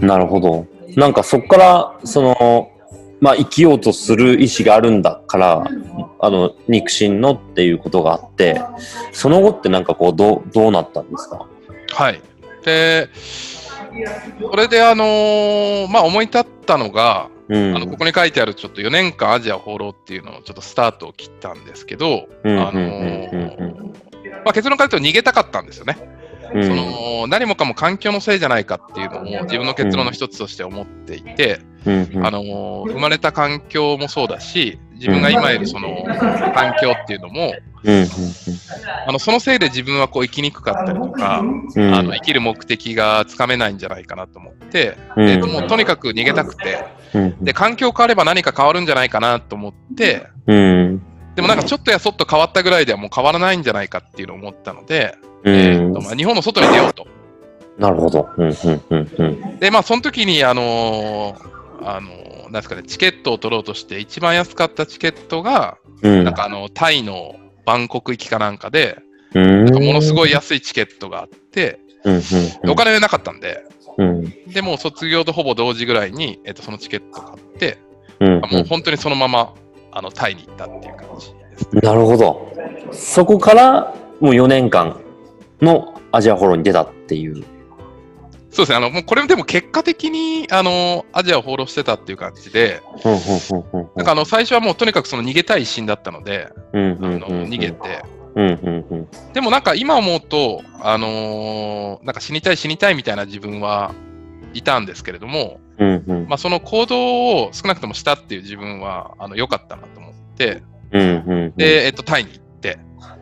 なるほど。なんかそこから、その、まあ生きようとする意思があるんだから、あの、肉親のっていうことがあって、その後ってなんかこう、どう、どうなったんですか？はい。で、それであのーまあ思い立ったのが、うん。あのここに書いてあるちょっと4年間アジア放浪っていうのをちょっとスタートを切ったんですけど、うんあのーまあ、結論から言うと逃げたかったんですよね。うん。その何もかも環境のせいじゃないかっていうのを自分の結論の一つとして思っていて、うんうん。あのー生まれた環境もそうだし、自分が今いるその環境っていうのも、あのそのせいで自分はこう生きにくかったりとか、うん。あの生きる目的がつかめないんじゃないかなと思って、うん。でもうとにかく逃げたくて、うん。で環境変われば何か変わるんじゃないかなと思って、うん。でもなんかちょっとやそっと変わったぐらいではもう変わらないんじゃないかっていうのを思ったので、うんえーとまあ、日本の外に出ようと。なるほど。うんうんうんうんで、まあその時に、あのーあのーなんですかね、チケットを取ろうとして、一番安かったチケットが、うんなんかあの、タイのバンコク行きかなんかで、うんなんかものすごい安いチケットがあって、うんうんでお金なかったんで、うんでもう卒業とほぼ同時ぐらいに、えっとそのチケット買って、うんあもう本当にそのままあのタイに行ったっていう感じですね。なるほど。そこからもう4年間のアジアフォローに出たっていう。そうですね、あのもうこれでも結果的にあのアジアを放浪してたっていう感じで、うんうんうんうんなんかあの最初はもうとにかくその逃げたい一心だったので、うんうんあの逃げて、でもなんか今思うと、あのーなんか死にたい死にたいみたいな自分はいたんですけれども、うんうん。まあ、その行動を少なくともしたっていう自分はあの良かったなと思って、うんうんで、えっと、タイに行って、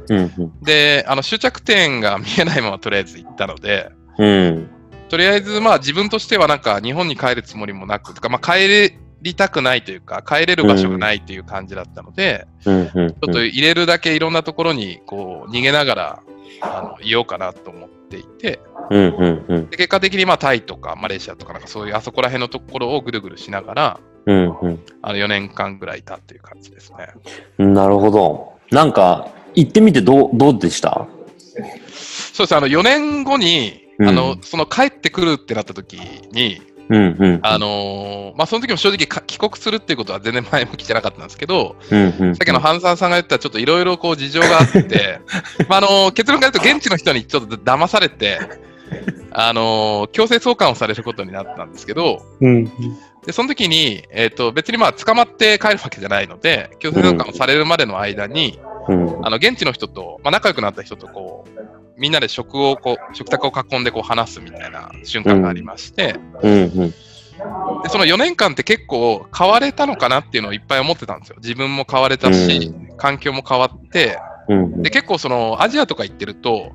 うんうん。で、あの終着点が見えないままとりあえず行ったので、うん。とりあえずまあ自分としてはなんか日本に帰るつもりもなく、とかまあ帰りたくないというか、帰れる場所がないという感じだったので、うんうんちょっと入れるだけいろんなところにこう逃げながらあのいようかなと思っていて、うんうんうん。で結果的にまあタイとかマレーシアとかなんかそういうあそこら辺のところをぐるぐるしながら、うんあの4年間ぐらいいたっていう感じですね。うんなるほど。なんか行ってみてどうどうでした？そうです、あの4年後に、うん。あのその帰ってくるってなった時に、うんうんあのーまあ、その時も正直か帰国するっていうことは全然前向きじゃなかったんですけど、うんうん。さっきのハンサーさんが言ったちょっといろいろこう事情があって、まあ、あのー結論から言うと現地の人にちょっと騙されて、あのー強制送還をされることになったんですけど、うん。でその時に、えっと別にまあ捕まって帰るわけじゃないので、強制送還をされるまでの間に、うん。あの現地の人と、まあ、仲良くなった人とこうみんなで食をこう食卓を囲んでこう話すみたいな瞬間がありまして、うんうん。でその4年間って結構変われたのかなっていうのをいっぱい思ってたんですよ。自分も変われたし、環境も変わって、うん。で結構そのアジアとか行ってると、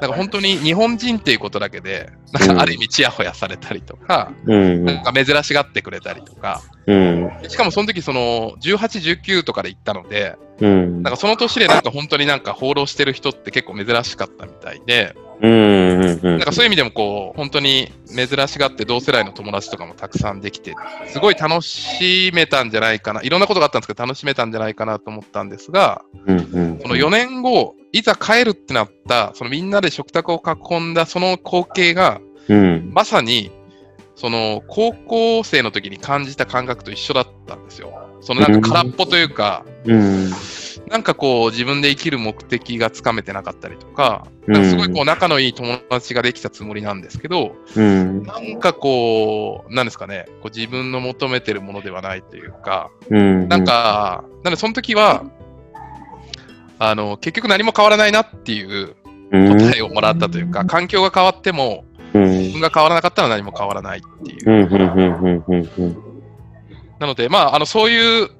なんか本当に日本人っていうことだけで、なんかある意味ちやほやされたりとか、うんなんか珍しがってくれたりとか、うん。しかもその時その18、19とかで行ったので、うん。なんかその年でなんか本当になんか放浪してる人って結構珍しかったみたいで、なんかそういう意味でもこう、本当に珍しがって同世代の友達とかもたくさんできて、すごい楽しめたんじゃないかな、いろんなことがあったんですけど楽しめたんじゃないかなと思ったんですが、その4年後、いざ帰るってなった、そのみんなで食卓を囲んだその光景が、うん。まさに、その高校生の時に感じた感覚と一緒だったんですよ。そのなんか空っぽというか、うん。なんかこう自分で生きる目的がつかめてなかったりとか、うん。なんかすごいこう仲のいい友達ができたつもりなんですけど、うん。なんかこう、なんですかね、こう自分の求めてるものではないというか、うん。なんか、なんでその時は、あの、結局何も変わらないなっていううん。答えをもらったというか、環境が変わっても、うん。自分が変わらなかったら何も変わらないっていう。なので、まあ、あの、そういう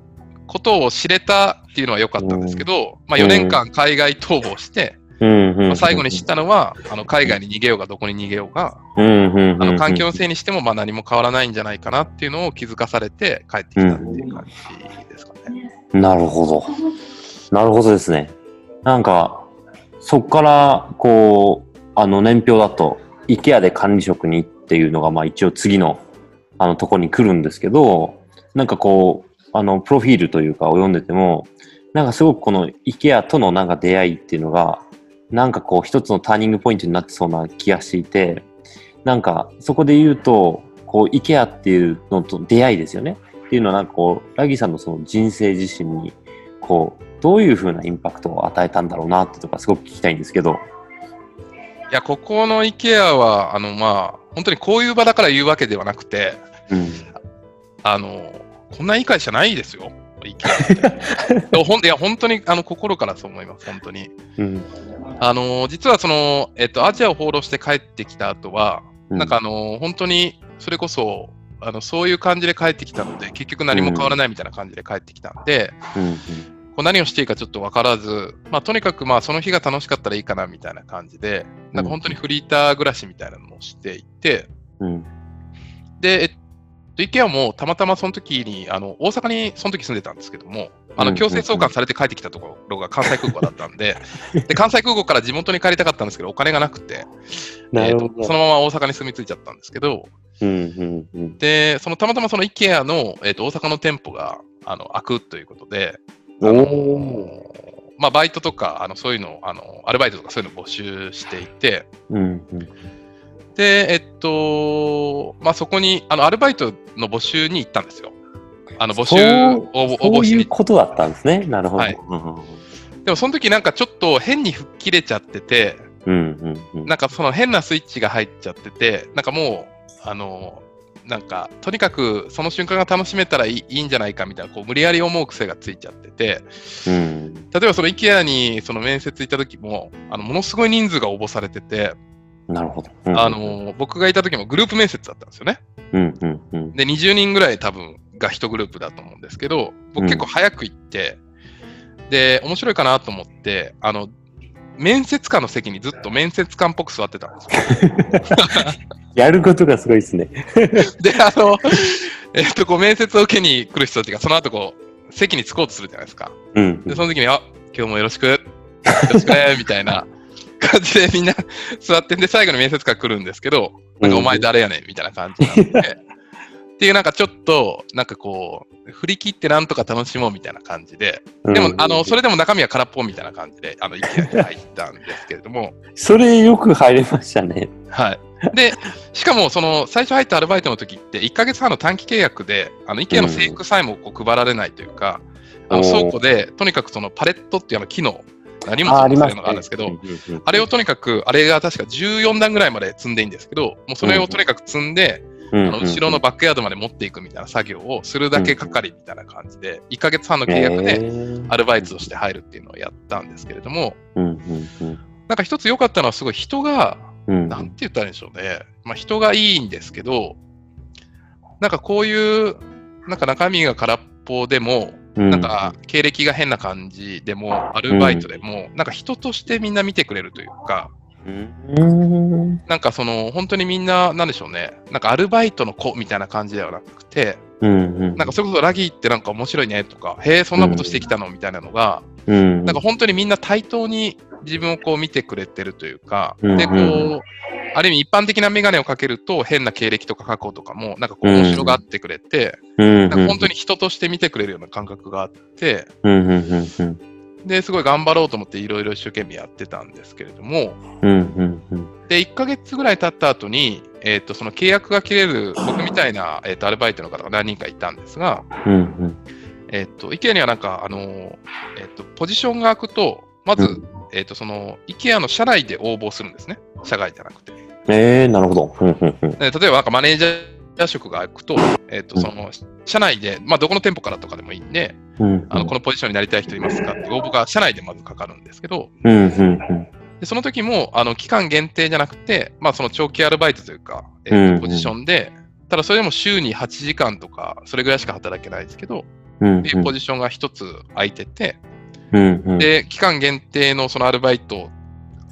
ことを知れたっていうのは良かったんですけど、まあ、4年間海外逃亡して、まあ、最後に知ったのは、あの、海外に逃げようがどこに逃げようが、あの、環境のせいにしても、まあ、何も変わらないんじゃないかなっていうのを気づかされて帰ってきたっていう感じですかね。なるほど。なるほどですね。なんか、そっから、こう、あの、年表だと、IKEA で管理職にっていうのが、まあ一応次の、あの、とこに来るんですけど、なんかこう、あの、プロフィールというかを読んでても、なんかすごくこの IKEA とのなんか出会いっていうのが、なんかこう一つのターニングポイントになってそうな気がしていて、なんかそこで言うと、こう、IKEA っていうのと出会いですよね。っていうのは、なんかこう、ラギさんのその人生自身に、こう、どういうふうなインパクトを与えたんだろうなってとか、すごく聞きたいんですけど。いや、ここの IKEA は、あの、まあ、本当にこういう場だから言うわけではなくて、うん。あの、こんないい会社ないですよ。IKEA ほんいや、本当にあの心からそう思います、本当に。うん。あの、実はその、えっと、アジアを放浪して帰ってきた後は、うんなんかあの、本当に、それこそ、あのそういう感じで帰ってきたので、結局何も変わらないみたいな感じで帰ってきたんで、うん。こう何をしていいかちょっと分からず、まあ、とにかくまあその日が楽しかったらいいかなみたいな感じで、なんか本当にフリーター暮らしみたいなのをしていて、うん。で、えっと、IKEA もたまたまその時に、あの、大阪にその時住んでたんですけども、あの、うん強制送還されて帰ってきたところが関西空港だったんで、で、関西空港から地元に帰りたかったんですけど、お金がなくて、えっとそど。のまま大阪に住み着いちゃったんですけど、うん。うん。うん。で、そのたまたまその IKEA の、えっと、大阪の店舗が、あの、開くということで、おお。まあ、バイトとか、あの、そういうの、あの、アルバイトとかそういうのを募集していて、うん。うん。で、えっと、まあ、そこに、あの、アルバイトの募集に行ったんですよ。あの、募集そう応募応そういう。ことだったんですね。なるほど。はいでも、その時なんかちょっと変に吹っ切れちゃってて、うん。うん。うん。なんかその変なスイッチが入っちゃってて、なんかもう、あの、なんか、とにかくその瞬間が楽しめたらいいいいんじゃないかみたいな、こう、無理やり思う癖がついちゃってて、うん。例えばその IKEA にその面接行った時も、あの、ものすごい人数が応募されてて、なるほど。うんあ、の、僕がいた時もグループ面接だったんですよね。うん。うん。うん。で、20人ぐらい多分が1グループだと思うんですけど、僕うん結構早く行って、で、面白いかなと思って、あの、面接官の席にずっと面接官っぽく座ってたんですよ。やることがすごいですね。で、あの、えっと、こう面接を受けに来る人たちがその後こう、席に着こうとするじゃないですか。うん。で、その時に、あ、今日もよろしく、よろしくね、みたいな感じでみんな座ってんで、最後に面接官来るんですけど、なんかお前誰やねんみたいな感じになって、っていうなんかちょっと、なんかこう、振り切ってなんとか楽しもうみたいな感じで、でも、あの、それでも中身は空っぽみたいな感じで、あの、意見に入ったんですけれども、それよく入れましたね。はい。で、しかも、その、最初入ったアルバイトの時って、1ヶ月半の短期契約で、あの、IKEA の制服さえもこう配られないというか、あの、おー。倉庫で、とにかくそのパレットっていうあの木の、荷物あ、を載せるありますのがあるんですけど、うんうんうんあれをとにかく、あれが確か14段ぐらいまで積んでいいんですけど、もうそれをとにかく積んで、あの後ろのバックヤードまで持っていくみたいな作業をするだけ係みたいな感じで、1ヶ月半の契約ででアルバイトとして入るっていうのをやったんですけれども、うんうんうん。なんか一つ良かったのはすごい人が、うんなんて言ったらいいんでしょうね。まあ人がいいんですけど、なんかこういう、なんか中身が空っぽでも、うん。なんか経歴が変な感じでも、アルバイトでも、なんか人としてみんな見てくれるというか、うん。なんかその本当にみんな、なんでしょうね、なんかアルバイトの子みたいな感じではなくて、なんかそれこそラギーってなんか面白いねとか、へえ、そんなことしてきたのみたいなのが、うん。なんか本当にみんな対等に自分をこう見てくれてるというか、うんで、こう、ある意味一般的なメガネをかけると変な経歴とか過去とかも、なんかこう面白がってくれて、うん。なんか本当に人として見てくれるような感覚があって、うん。うん。うん。うん。で、すごい頑張ろうと思っていろいろ一生懸命やってたんですけれども、うん。うん。うん。で、1ヶ月ぐらい経った後に、えっ、と、その契約が切れる僕みたいな、えー、とアルバイトの方が何人かいたんですが、うん。うん。えっ、と、IKEA にはなんか、あのーえっ、と、ポジションが空くと、まず、うえっ、と、その、IKEA の社内で応募するんですね。社外じゃなくて。ええなるほど。例えば、なんかマネージャー職が空くと、えっ、と、うんその、社内で、まあ、どこの店舗からとかでもいいんで、うんあの、このポジションになりたい人いますかって応募が社内でまずかかるんですけど、でその時も、あの、期間限定じゃなくて、まあ、その長期アルバイトというか、えーとポジションで、ただそれでも週に8時間とか、それぐらいしか働けないですけど、うんっていうポジションが一つ空いてて、うんうん。で、期間限定のそのアルバイト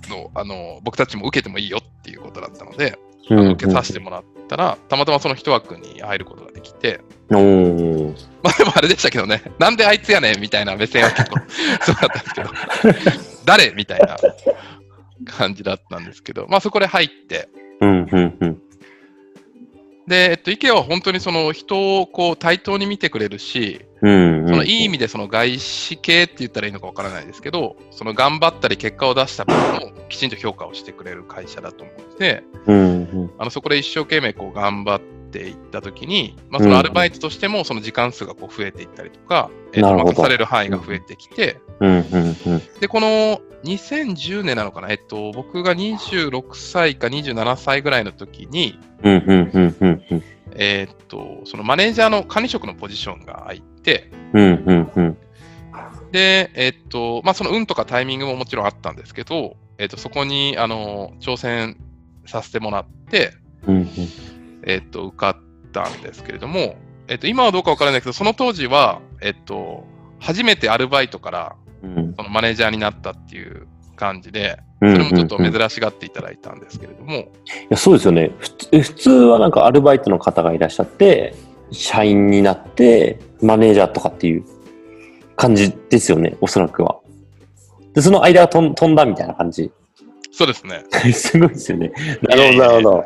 の、あの、僕たちも受けてもいいよっていうことだったので、あの受けさせてもらったら、たまたまその一枠に入ることができて、まあでもあれでしたけどね、なんであいつやねんみたいな目線は結構すごかったんですけど、誰みたいな感じだったんですけど、まあそこで入って、うんうんうんで、えっと、IKEA は本当にその人をこう対等に見てくれるし、うんうん。そのいい意味でその外資系って言ったらいいのかわからないですけど、その頑張ったり結果を出した分をきちんと評価をしてくれる会社だと思って、うんうん。あのそこで一生懸命こう頑張っていったときに、まあ、そのアルバイトとしてもその時間数がこう増えていったりとか、えーと任される範囲が増えてきて、うん、うん、うん。で、この2010年なのかな、えっと、僕が26歳か27歳ぐらいの時に、うん、うん、うん、うん、うん。えーっと、そのマネージャーの管理職のポジションが空いて、うん、うん、うん。で、えーっと、まあ、その運とかタイミングももちろんあったんですけど、えーっと、そこに、あの、挑戦させてもらって、うん、うん。えーっと、受かったんですけれども、えーっと、今はどうかわからないけど、その当時は、えーっと、初めてアルバイトからうんそのマネージャーになったっていう感じで、そそれもちょっと珍しがっていただいたんですけれども、いや、そうですよね。普通はなんかアルバイトの方がいらっしゃって、社員になって、マネージャーとかっていう感じですよね、おそらくは。で、その間が飛ん飛んだみたいな感じ。そうですね。すごいですよね。なるほど、なるほど。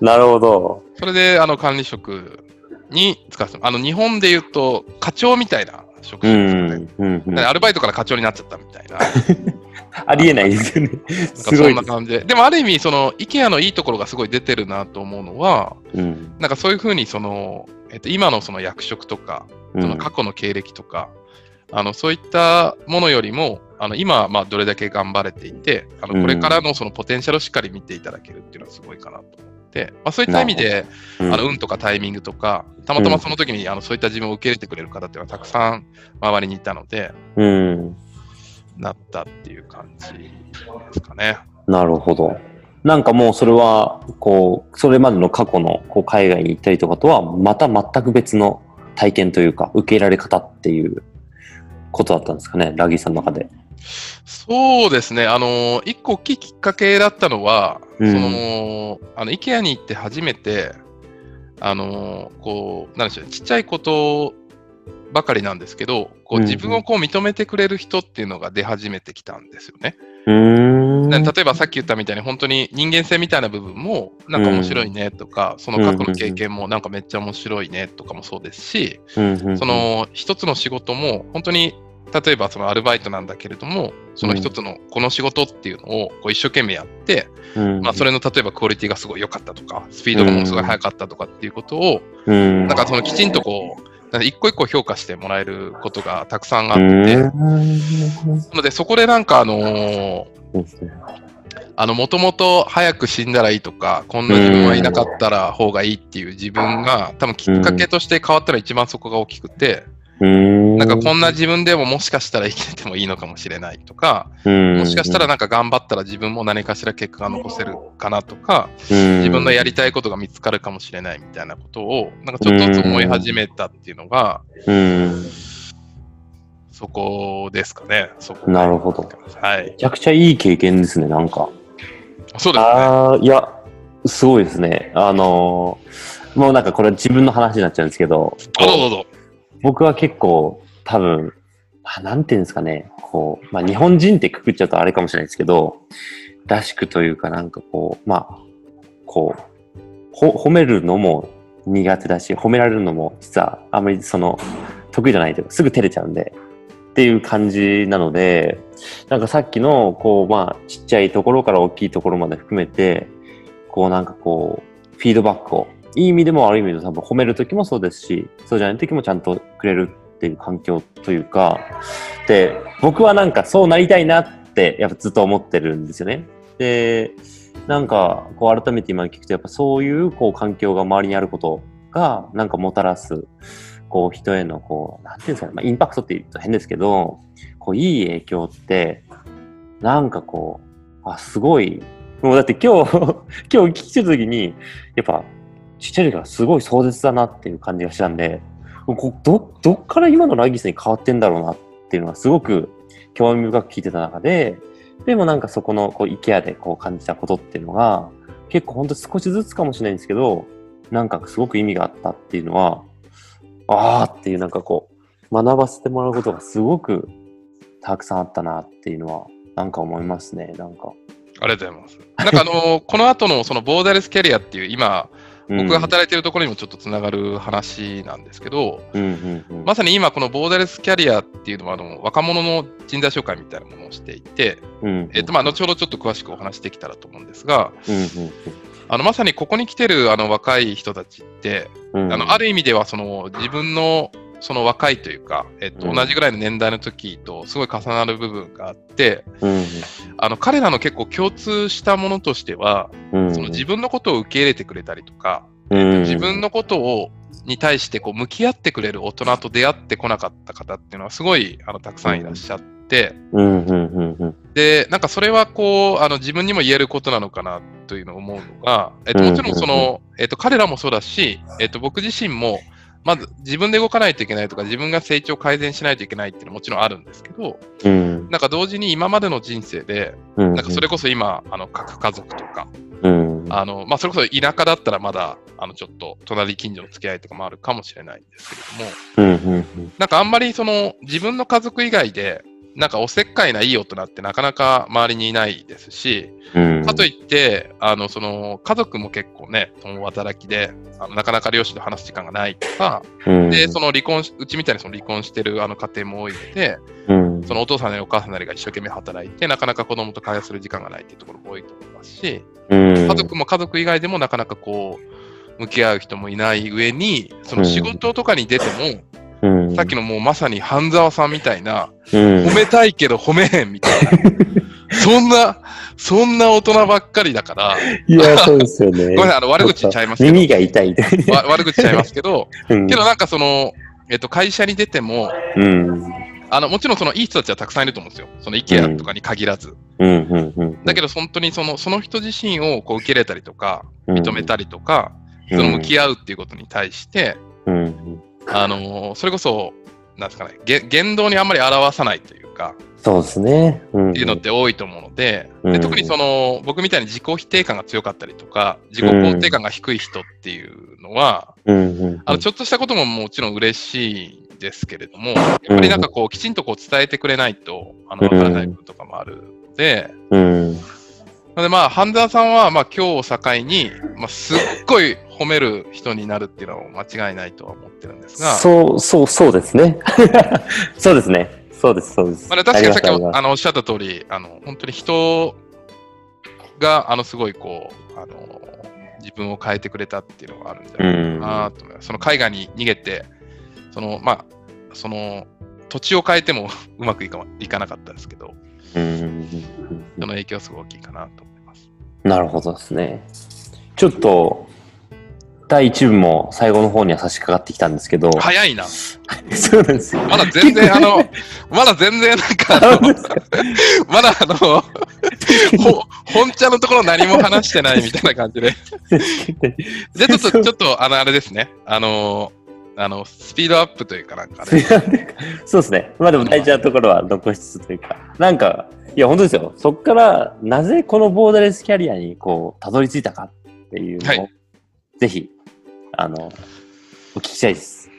なるほど。それで、あの、管理職に使わせて、あの、日本で言うと、課長みたいな職う種ですよね。ん。うんうん、アルバイトから課長になっちゃったみたいな。ありえないですよね。すそごいです。んな感じで。でもある意味、その、IKEA のいいところがすごい出てるなと思うのは、うん。なんかそういうふうに、その、えっと、今のその役職とか、その過去の経歴とか、あの、そういったものよりも、あの、今、まあ、どれだけ頑張れていて、あの、これからのそのポテンシャルをしっかり見ていただけるっていうのはすごいかなと思って、まあ、そういった意味で、うん、あの、運とかタイミングとか、たまたまその時に、あの、そういった自分を受け入れてくれる方っていうのはたくさん周りにいたので、うん。なったっていう感じですかね。なるほど。なんかもうそれは、こう、それまでの過去のこう海外に行ったりとかとは、また全く別の体験というか、受け入れられ方っていうことだったんですかね、ラギーさんの中で。そうですね。あの、一個大きいきっかけだったのは、うんその、あの、IKEA に行って初めて、あの、こう、なんでしょう、ちっちゃいことばかりなんですけど、こううん自分をこう認めてくれる人っていうのが出始めてきたんですよね。うーん。で例えばさっき言ったみたいに本当に人間性みたいな部分もなんか面白いねとか、その過去の経験もなんかめっちゃ面白いねとかもそうですし、そ、の一つの仕事も本当に例えばそのアルバイトなんだけれども、その一つのこの仕事っていうのをこう一生懸命やって、うん。まあそれの例えばクオリティがすごい良かったとか、スピードがものすごい速かったとかっていうことを、うん、なんかそのきちんとこう、一個一個評価してもらえることがたくさんあうって、ん。なのでそこでなんかあのーあの、もともと早く死んだらいいとか、こんな自分はいなかったら方がいいっていう自分が、多分きっかけとして変わったのは一番そこが大きくて、うんなんかこんな自分でももしかしたら生きててもいいのかもしれないとか、もしかしたらなんか頑張ったら自分も何かしら結果が残せるかなとか、自自分のやりたいことが見つかるかもしれないみたいなことを、なんかちょっとずつ思い始めたっていうのが、うん。そこですかね。そこなるほど。はいめ。ちゃくちゃいい経験ですね、なんか。そうですね。ああ、いや、すごいですね。あのーもうなんかこれは自分の話になっちゃうんですけど、あ、どうぞどうぞ。僕は結構多分、あなんていうんですかね、こう、まあ日本人ってくくっちゃうとあれかもしれないですけど、らしくというかなんかこう、まあ、こう、ほ褒めるのも苦手だし、褒められるのも実はあまりその得意じゃないというか、すぐ照れちゃうんで、っていう感じなので、なんかさっきの、こう、まあ、ちっちゃいところから大きいところまで含めて、こうなんかこう、フィードバックを、いい意味でも悪い意味でも多分褒めるときもそうですし、そうじゃないときもちゃんとくれるっていう環境というか、で、僕はなんかそうなりたいなって、やっぱずっと思ってるんですよね。で、なんか、こう改めて今聞くと、やっぱそういうこう環境が周りにあることが、なんかもたらす、こう人へのこう、なんていうんですかね、まあ、インパクトって言うと変ですけど、こういい影響って、なんかこう、あ、すごい、もうだって今日、今日聞きてた時に、やっぱちっちゃい時からすごい壮絶だなっていう感じがしたんで、ど、どっから今のラギスに変わってんだろうなっていうのはすごく興味深く聞いてた中で、でもなんかそこのこう IKEA でこう感じたことっていうのが、結構ほんと少しずつかもしれないんですけど、なんかすごく意味があったっていうのは、あーっていうなんかこう、学ばせてもらうことがすごくたくさんあったなっていうのは、なんか思いますね、なんか。ありがとうございます。なんかあのー この後のそのボーダレスキャリアっていう今、僕が働いてるところにもちょっとつながる話なんですけど、まさに今このボーダレスキャリアっていうのはあの若者の人材紹介みたいなものをしていて、うんえっとまあ後ほどちょっと詳しくお話できたらと思うんですが、あのまさにここに来てるあの若い人たちって、うん。あのある意味ではその自分のその若いというか、えっと、うん。同じぐらいの年代の時とすごい重なる部分があって、うん。あの彼らの結構共通したものとしては、うん。その自分のことを受け入れてくれたりとか、うん。自分のことをに対してこう向き合ってくれる大人と出会ってこなかった方っていうのはすごいあのたくさんいらっしゃって。で、なん。かそれはこう、あの自分にも言えることなのかなというのを思うのが、えっと、うん。もちろん。その、えっと、彼らもそうだし、えっと、僕自身も、まず自分で動かないといけないとか、自分が成長改善しないといけないっていうのはもちろんあるんですけど、うん。なんか同時に今までの人生で、うん。なんかそれこそ今、あの、核家族とか、うん。あの、まあ、それこそ田舎だったらまだ、あの、ちょっと隣近所の付き合いとかもあるかもしれないんですけれども、なんかあんまりその自分の家族以外で、なんかおせっかいないい大人ってなかなか周りにいないですし、うん。かといって、あの、その、家族も結構ね、共働きで、あのなかなか両親と話す時間がないとか、うん、で、その離婚し、うちみたいにその離婚してるあの家庭も多いので、うん、そのお父さんなりお母さんなりが一生懸命働いて、なかなか子供と会話する時間がないっていうところも多いと思いますし、うん、家族も家族以外でもなかなかこう、向き合う人もいない上に、その仕事とかに出ても、うん、さっきのもうまさに半沢さんみたいな、うん、褒めたいけど褒めへんみたいな。そんな、そんな大人ばっかりだから、いや、そうですよね。ごめんなさい、あの悪口ちゃいますけど、耳が痛い。わ悪口ちゃいますけど、うん。けどなんかその、えっと、会社に出ても、うん、あの、もちろんそのいい人たちはたくさんいると思うんですよ。その IKEA とかに限らず。だけど本当にその、その人自身をこう受け入れたりとか、認めたりとか、うん、その向き合うっていうことに対して、うん、あのーそれこそ、なんですかね、げ言動にあんまり表さないというか、そうですね。うん、っていうのって多いと思うので、うん。で特にその、僕みたいに自己否定感が強かったりとか、自己肯定感が低い人っていうのは、あの、ちょっとしたことももちろん嬉しいんですけれども、やっぱりなんかこう、きちんとこう伝えてくれないと、あの、わからない部分とかもあるので、のでまあ、半沢さんは、まあ、今日を境に、まあ、すっごい褒める人になるっていうのは間違いないとは思ってるんですが、そう、そう、そうですね。そうですね。そうです、そうです。まあね、確かにさっきあのおっしゃった通り、あの本当に人があのすごいこうあの自分を変えてくれたっていうのがあるんじゃないかなと思います。その海外に逃げて、そのまあその土地を変えてもうまくいかいかなかったですけど、うん、その影響はすごい大きいかなと思います。なるほどですね。ちょっと、第一部も最後の方には差し掛かってきたんですけど、早いな。そうなんですよ。まだ全然あの、まだ全然なんかあの、まだあの、ほ本茶のところ何も話してないみたいな感じで。じゃあちょっと、ちょっと、あの、あれですね。あの、あの、スピードアップというかなんかね。そうですね。まあでも大事なところは残しつつというか、なんか、いや本当ですよ。そっからなぜこのボーダレスキャリアにこう、たどり着いたかっていうのを、はいぜひ、あの、お聞きしたいです。